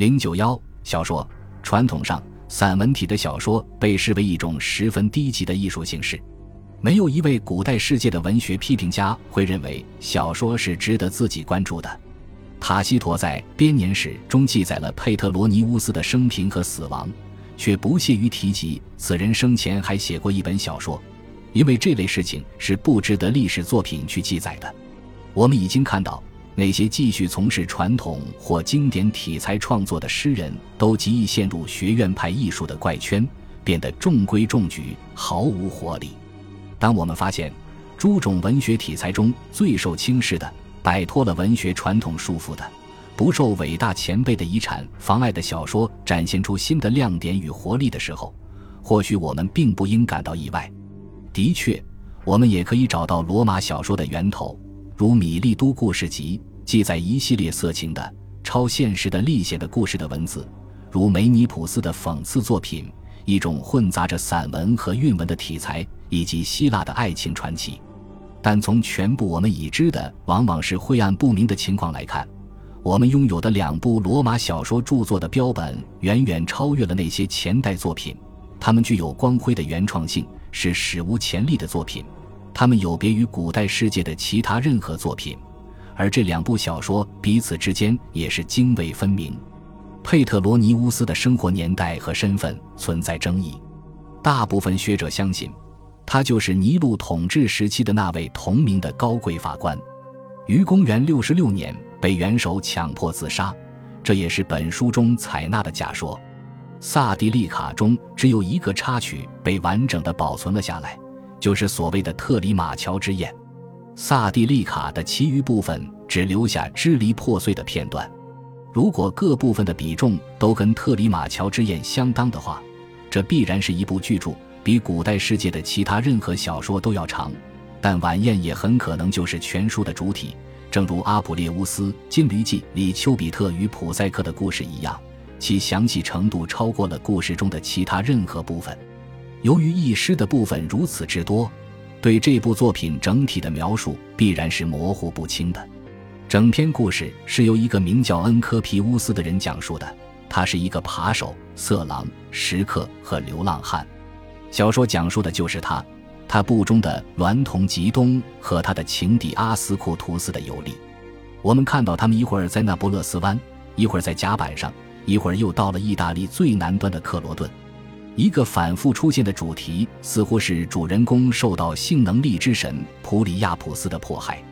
零九幺小说传统上，散文体的小说被视为一种十分低级的艺术形式。没有一位古代世界的文学批评家会认为小说是值得自己关注的。塔西佗在编年史中记载了佩特罗尼乌斯的生平和死亡，却不屑于提及此人生前还写过一本小说，因为这类事情是不值得历史作品去记载的。我们已经看到，那些继续从事传统或经典题材创作的诗人，都极易陷入学院派艺术的怪圈，变得中规中矩，毫无活力。当我们发现，诸种文学题材中最受轻视的，摆脱了文学传统束缚的，不受伟大前辈的遗产妨碍的小说展现出新的亮点与活力的时候，或许我们并不应感到意外。的确，我们也可以找到罗马小说的源头，如《米利都故事集》，记载一系列色情的、超现实的历险的故事的文字；如梅尼普斯的讽刺作品，一种混杂着散文和韵文的题材，以及希腊的爱情传奇。但从全部我们已知的往往是晦暗不明的情况来看，我们拥有的两部罗马小说著作的标本远远超越了那些前代作品。它们具有光辉的原创性，是史无前例的作品。它们有别于古代世界的其他任何作品，而这两部小说彼此之间也是泾渭分明。佩特罗尼乌斯的生活年代和身份存在争议，大部分学者相信。他就是尼禄统治时期的那位同名的高贵法官，于公元六十六年被元首强迫自杀，这也是本书中采纳的假说。萨蒂利卡中只有一个插曲被完整的保存了下来，就是所谓的特里马乔之宴。萨蒂利卡的其余部分只留下支离破碎的片段。如果各部分的比重都跟特里马乔之宴相当的话，这必然是一部巨著。比古代世界的其他任何小说都要长，但晚宴也很可能就是全书的主体。正如《阿普列乌斯金驴记》里丘比特与普赛克的故事一样，其详细程度超过了故事中的其他任何部分。由于译诗的部分如此之多，对这部作品整体的描述必然是模糊不清的。整篇故事是由一个名叫恩科皮乌斯的人讲述的，他是一个扒手、色狼、食客和流浪汉。小说讲述的就是他，他部中的娈童吉东和他的情敌阿斯库图斯的游历。我们看到他们一会儿在那不勒斯湾，一会儿在甲板上，一会儿又到了意大利最南端的克罗顿。一个反复出现的主题似乎是主人公受到性能力之神普里亚普斯的迫害。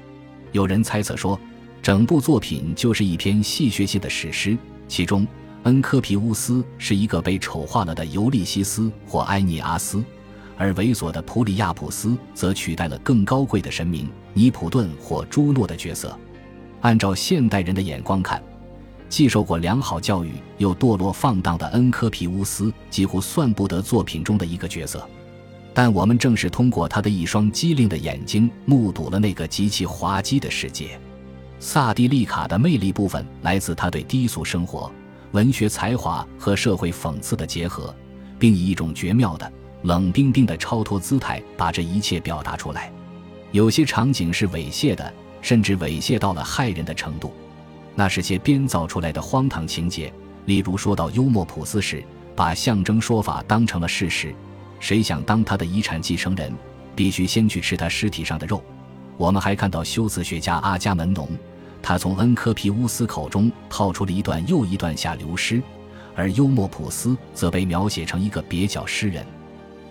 有人猜测说，整部作品就是一篇戏谑性的史诗，其中。恩科皮乌斯是一个被丑化了的尤利西斯或埃尼阿斯，而猥琐的普里亚普斯则取代了更高贵的神明尼普顿或朱诺的角色。按照现代人的眼光看，既受过良好教育又堕落放荡的恩科皮乌斯几乎算不得作品中的一个角色。但我们正是通过他的一双机灵的眼睛，目睹了那个极其滑稽的世界。萨蒂利卡的魅力部分来自他对低俗生活。文学才华和社会讽刺的结合，并以一种绝妙的冷冰冰的超脱姿态把这一切表达出来。有些场景是猥亵的，甚至猥亵到了害人的程度。那是些编造出来的荒唐情节，例如说到幽默普斯时，把象征说法当成了事实。谁想当他的遗产继承人，必须先去吃他尸体上的肉。我们还看到修辞学家阿伽门农。他从恩科皮乌斯口中套出了一段又一段下流诗，而幽默普斯则被描写成一个蹩脚诗人。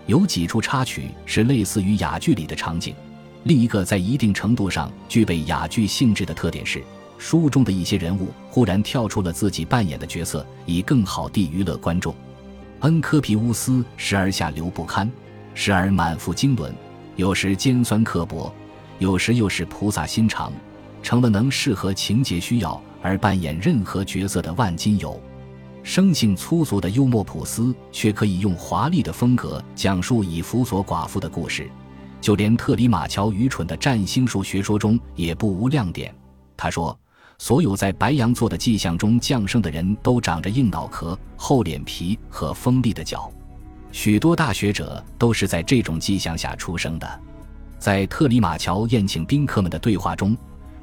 有几处插曲是类似于哑剧里的场景。另一个在一定程度上具备哑剧性质的特点是，书中的一些人物忽然跳出了自己扮演的角色，以更好地娱乐观众。恩科皮乌斯时而下流不堪，时而满腹经纶，有时尖酸刻薄，有时又是菩萨心肠。成了能适合情节需要而扮演任何角色的万金油，生性粗俗的幽默普斯却可以用华丽的风格讲述以辅佐寡妇的故事，就连特里马乔愚蠢的占星术学说中也不无亮点。他说，所有在白羊座的迹象中降生的人都长着硬脑壳、厚脸皮和锋利的脚，许多大学者都是在这种迹象下出生的。在特里马乔宴请宾客们的对话中。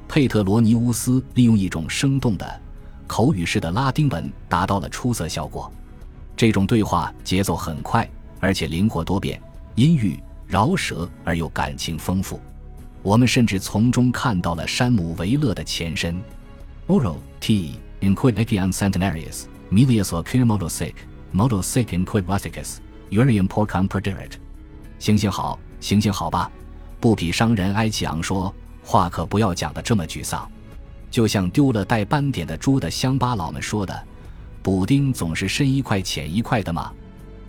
佩特罗尼乌斯利用一种生动的、口语式的拉丁文达到了出色效果。这种对话节奏很快，而且灵活多变，阴郁饶舌而又感情丰富。我们甚至从中看到了山姆维勒的前身。Oral T inquidicium centenarius melius ocir modosic modosic inquid rusticus urium porcum perdiret。行行好，行行好吧。布匹商人埃奇昂说话可不要讲的这么沮丧，就像丢了带斑点的猪的乡巴佬们说的。补丁总是深一块浅一块的吗？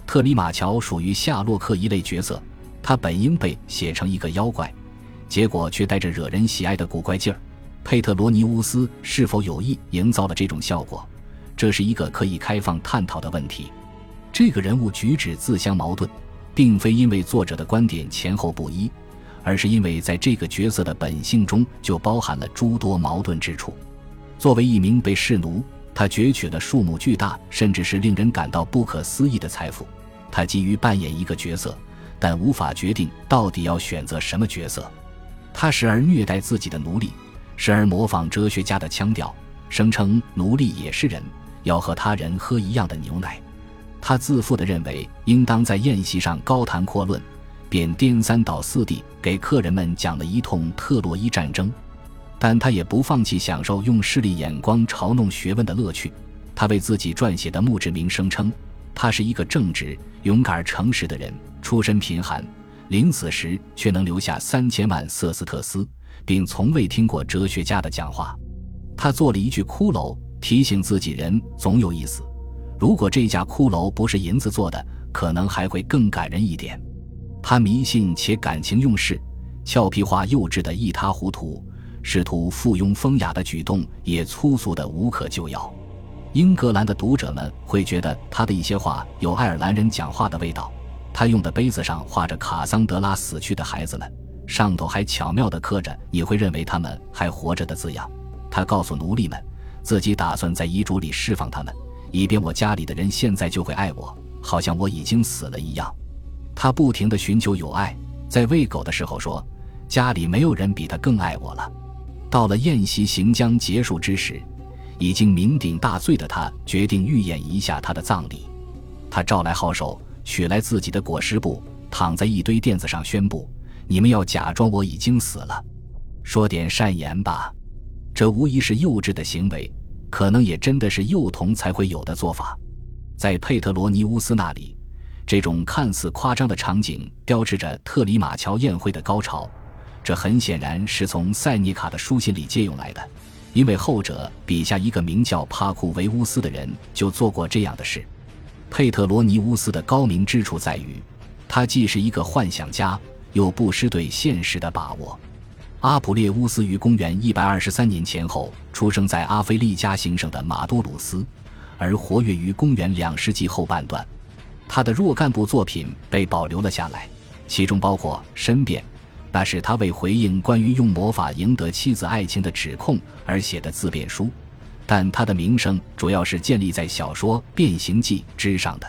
特里马乔属于夏洛克一类角色，他本应被写成一个妖怪，结果却带着惹人喜爱的古怪劲儿。佩特罗尼乌斯是否有意营造了这种效果？这是一个可以开放探讨的问题。这个人物举止自相矛盾，并非因为作者的观点前后不一，而是因为在这个角色的本性中就包含了诸多矛盾之处。作为一名被视奴。他攫取了数目巨大，甚至是令人感到不可思议的财富。他急于扮演一个角色，但无法决定到底要选择什么角色。他时而虐待自己的奴隶，时而模仿哲学家的腔调，声称奴隶也是人，要和他人喝一样的牛奶。他自负地认为应当在宴席上高谈阔论，便颠三倒四地给客人们讲了一通特洛伊战争。但他也不放弃享受用势利眼光嘲弄学问的乐趣。他为自己撰写的墓志铭声称，他是一个正直、勇敢、诚实的人，出身贫寒，临死时却能留下三千万瑟斯特斯，并从未听过哲学家的讲话。他做了一具骷髅，提醒自己人总有一死。如果这架骷髅不是银子做的，可能还会更感人一点。他迷信且感情用事，俏皮话幼稚的一塌糊涂。试图附庸风雅的举动也粗俗的无可救药，英格兰的读者们会觉得他的一些话有爱尔兰人讲话的味道。他用的杯子上画着卡桑德拉死去的孩子们，上头还巧妙地刻着“你会认为他们还活着”的字样。他告诉奴隶们，自己打算在遗嘱里释放他们，以便我家里的人现在就会爱我，好像我已经死了一样。他不停地寻求友爱，在喂狗的时候说：“家里没有人比他更爱我了。”到了宴席行将结束之时，已经酩酊大醉的他决定预演一下他的葬礼。他召来号手，取来自己的裹尸布，躺在一堆垫子上，宣布：“你们要假装我已经死了，说点善言吧。”这无疑是幼稚的行为，可能也真的是幼童才会有的做法。在佩特罗尼乌斯那里，这种看似夸张的场景标志着特里马乔宴会的高潮。这很显然是从塞尼卡的书信里借用来的，因为后者笔下一个名叫帕库维乌斯的人就做过这样的事。佩特罗尼乌斯的高明之处在于，他既是一个幻想家，又不失对现实的把握。阿普列乌斯于公元一百二十三年前后出生在阿非利加行省的马多鲁斯，而活跃于公元两世纪后半段。他的若干部作品被保留了下来，其中包括《申辩》。那是他为回应关于用魔法赢得妻子爱情的指控而写的自辩书，但他的名声主要是建立在小说《变形记》之上的。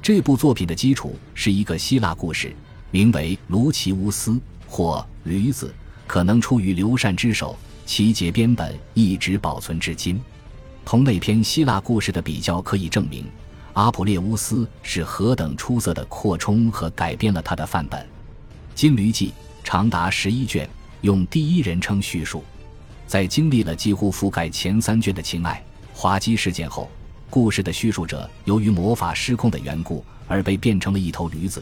这部作品的基础是一个希腊故事，名为《卢奇乌斯》或《驴子》，可能出于刘禅之手，其节编本一直保存至今。同那篇希腊故事的比较可以证明，阿普列乌斯是何等出色的扩充和改编了他的范本，《金驴记》。长达十一卷，用第一人称叙述。在经历了几乎覆盖前三卷的情爱滑稽事件后，故事的叙述者由于魔法失控的缘故而被变成了一头驴子。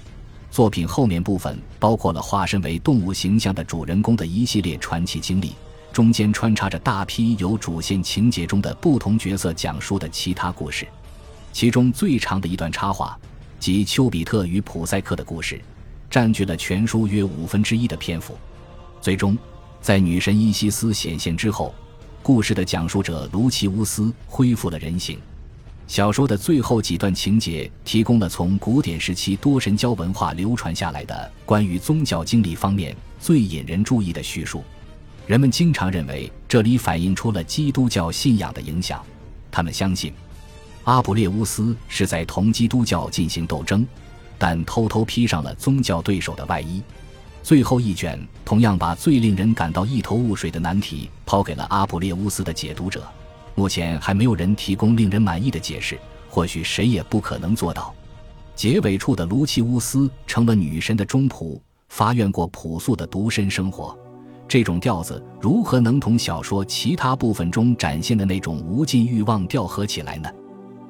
作品后面部分包括了化身为动物形象的主人公的一系列传奇经历，中间穿插着大批由主线情节中的不同角色讲述的其他故事。其中最长的一段插画，即丘比特与普赛克的故事。占据了全书约五分之一的篇幅。最终，在女神伊西斯显现之后，故事的讲述者卢奇乌斯恢复了人形。小说的最后几段情节提供了从古典时期多神教文化流传下来的关于宗教经历方面最引人注意的叙述。人们经常认为这里反映出了基督教信仰的影响。他们相信，阿普列乌斯是在同基督教进行斗争。但偷偷披上了宗教对手的外衣。最后一卷同样把最令人感到一头雾水的难题抛给了阿普列乌斯的解读者。目前还没有人提供令人满意的解释，或许谁也不可能做到。结尾处的卢奇乌斯成了女神的中仆，发愿过朴素的独身生活。这种调子如何能同小说其他部分中展现的那种无尽欲望调和起来呢？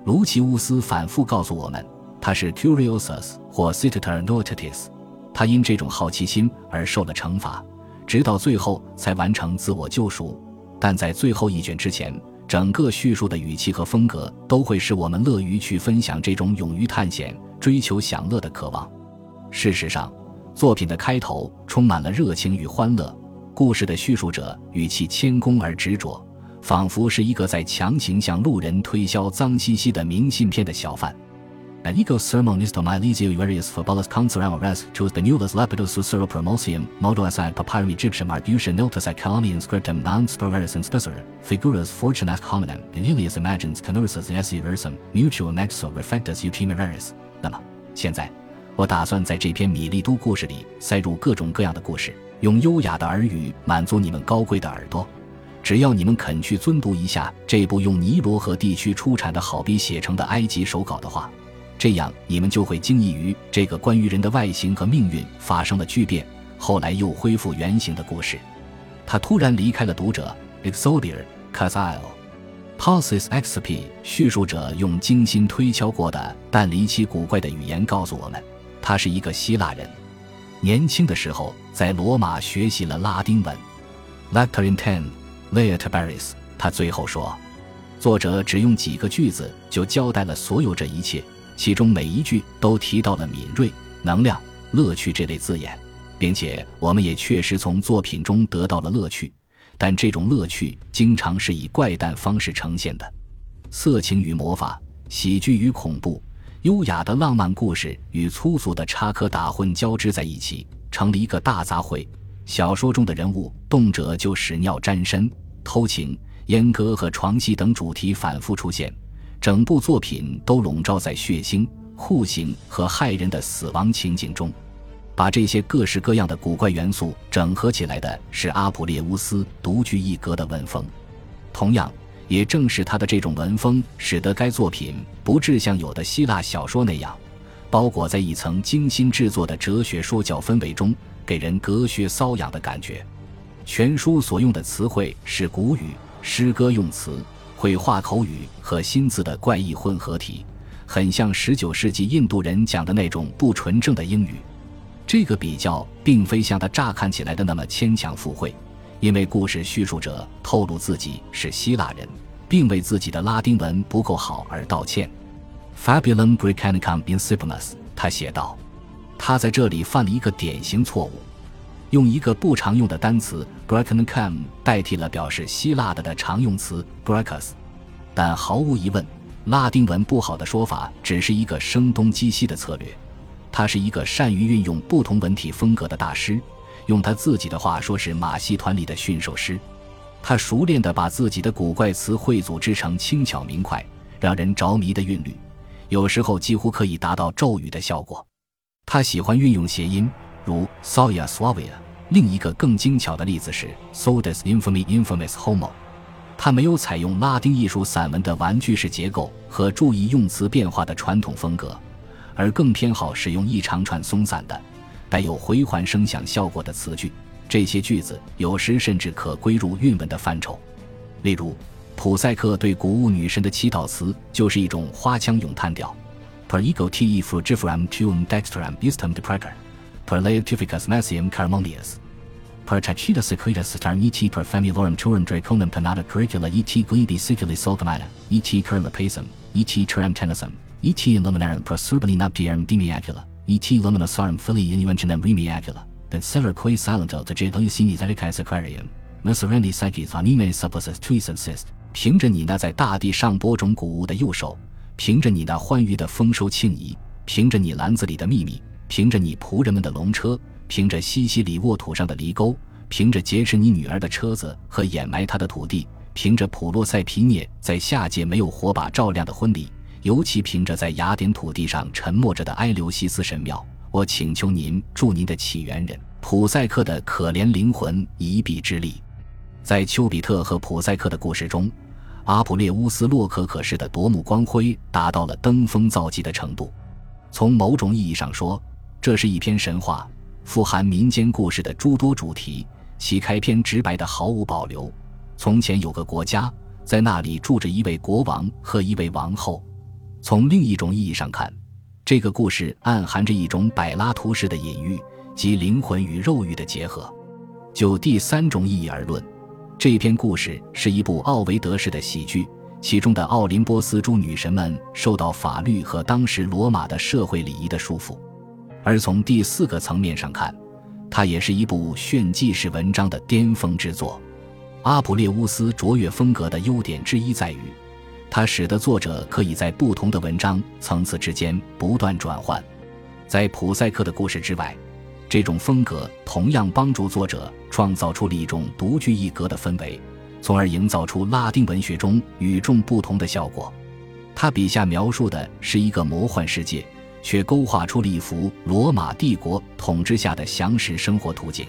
卢奇乌斯反复告诉我们，他是 Curiosus 或 Citer Notatis，他因这种好奇心而受了惩罚，直到最后才完成自我救赎。但在最后一卷之前，整个叙述的语气和风格都会使我们乐于去分享这种勇于探险、追求享乐的渴望。事实上，作品的开头充满了热情与欢乐。故事的叙述者语气谦恭而执着，仿佛是一个在强行向路人推销脏兮兮的明信片的小贩。An ego sermon is to my Elisio varius fabulus consuram res to the nulus lapidos susuro promosium modo aside papyrum Egyptium ardutia notus calamian scriptum non sproveris in spessor figuras fortunas hominem, in ilius imagines canursus esse versum mutuo nexo reflectus utimeraris.。那么，现在，我打算在这篇米利都故事里塞入各种各样的故事。用优雅的耳语满足你们高贵的耳朵，只要你们肯去尊读一下这部用尼罗河地区出产的好笔写成的埃及手稿的话，这样你们就会惊异于这个关于人的外形和命运发生了巨变，后来又恢复原形的故事。他突然离开了读者。Exodia Casile Pauses XP。叙述者用精心推敲过的但离奇古怪的语言告诉我们，他是一个希腊人。年轻的时候，在罗马学习了拉丁文。Lector in ten, Lea Tiberius。他最后说，作者只用几个句子就交代了所有这一切，其中每一句都提到了敏锐、能量、乐趣这类字眼，并且我们也确实从作品中得到了乐趣。但这种乐趣经常是以怪诞方式呈现的，色情与魔法，喜剧与恐怖。优雅的浪漫故事与粗俗的插科打诨交织在一起，成了一个大杂烩。小说中的人物动辄就屎尿沾身、偷情、阉割和床戏等主题反复出现，整部作品都笼罩在血腥、酷刑和骇人的死亡情景中。把这些各式各样的古怪元素整合起来的是阿普列乌斯独具一格的文风。同样。也正是他的这种文风，使得该作品不致像有的希腊小说那样，包裹在一层精心制作的哲学说教氛围中，给人隔靴搔痒的感觉。全书所用的词汇是古语、诗歌用词、绘画口语和新字的怪异混合体，很像19世纪印度人讲的那种不纯正的英语。这个比较并非像他乍看起来的那么牵强附会。因为故事叙述者透露自己是希腊人，并为自己的拉丁文不够好而道歉。Fabulum Graecanicum insipimus，他写道，他在这里犯了一个典型错误，用一个不常用的单词 b r e c k e n c a m 代替了表示希腊的的常用词 Graecus。但毫无疑问，拉丁文不好的说法只是一个声东击西的策略。他是一个善于运用不同文体风格的大师。用他自己的话说，是马戏团里的驯兽师。他熟练地把自己的古怪词汇组织成轻巧明快、让人着迷的韵律，有时候几乎可以达到咒语的效果。他喜欢运用谐音，如 Soya Suavia。另一个更精巧的例子是 Sodus Infamy Infamous Homo。它没有采用拉丁艺术散文的玩具式结构和注意用词变化的传统风格，而更偏好使用一长串松散的。带有回环声响效果的词句，这些句子有时甚至可归入韵文的范畴。例如，普赛克对谷物女神的祈祷词就是一种花腔咏叹调：Per ego te f r u g i f r a m tuum dexteram istum depreter, per laetificus messium carmonius tachita secretus star et per familorum turum draconum panata curricula et glidi siculi sulcamata, et curla pasum, et turam tennisum, et illuminarum prosurbani nuptiarum demiacula。et luminosarum filii inventionem remiacula, that sever quae silento to j lucini zedicais aquarium, miserendi psyches anime supposas tui subsist。凭着你那在大地上播种谷物的右手，凭着你那欢愉的丰收庆仪，凭着你篮子里的秘密，凭着你仆人们的龙车，凭着西西里沃土上的犁沟，凭着劫持你女儿的车子和掩埋她的土地，凭着普洛塞皮涅在下界没有火把照亮的婚礼。尤其凭着在雅典土地上沉默着的埃留西斯神庙，我请求您助您的起源人普赛克的可怜灵魂一臂之力。在丘比特和普赛克的故事中，阿普列乌斯·洛可可式的夺目光辉达到了登峰造极的程度。从某种意义上说，这是一篇神话，富含民间故事的诸多主题。其开篇直白的毫无保留：从前有个国家，在那里住着一位国王和一位王后。从另一种意义上看，这个故事暗含着一种柏拉图式的隐喻，即灵魂与肉欲的结合。就第三种意义而论。这篇故事是一部奥维德式的喜剧，其中的奥林波斯诸女神们受到法律和当时罗马的社会礼仪的束缚；而从第四个层面上看，它也是一部炫技式文章的巅峰之作。阿普列乌斯卓越风格的优点之一在于，它使得作者可以在不同的文章层次之间不断转换。在普赛克的故事之外。这种风格同样帮助作者创造出了一种独具一格的氛围，从而营造出拉丁文学中与众不同的效果。他笔下描述的是一个魔幻世界，却勾画出了一幅罗马帝国统治下的详实生活图景。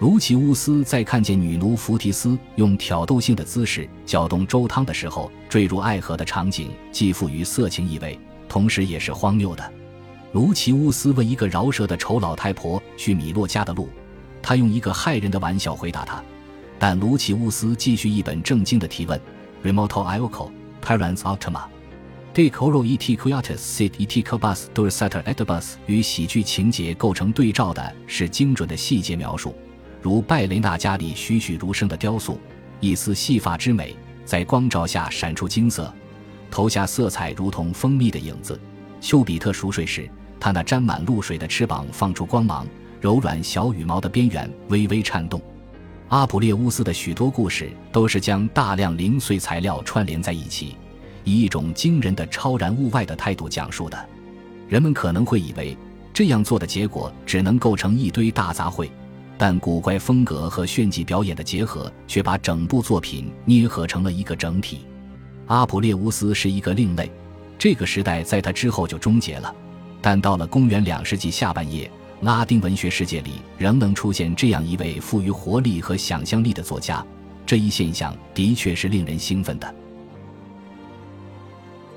卢奇乌斯在看见女奴弗提斯用挑逗性的姿势搅动粥汤的时候坠入爱河的场景，既富于色情意味，同时也是荒谬的。卢奇乌斯问一个饶舌的丑老太婆去米洛家的路，他用一个骇人的玩笑回答他，但卢奇乌斯继续一本正经的提问：“Remoto ioco parents ultima decoro et quiatus sit et cobus dorsator et bus。”与喜剧情节构成对照的是精准的细节描述，如拜雷纳家里栩栩如生的雕塑，一丝细发之美在光照下闪出金色，投下色彩如同蜂蜜的影子。丘比特熟睡时。他那沾满露水的翅膀放出光芒，柔软小羽毛的边缘微微颤动。阿普列乌斯的许多故事都是将大量零碎材料串联在一起，以一种惊人的超然物外的态度讲述的。人们可能会以为这样做的结果只能构成一堆大杂烩，但古怪风格和炫技表演的结合却把整部作品捏合成了一个整体。阿普列乌斯是一个另类，这个时代在他之后就终结了。但到了公元两世纪下半叶，拉丁文学世界里仍能出现这样一位富于活力和想象力的作家，这一现象的确是令人兴奋的。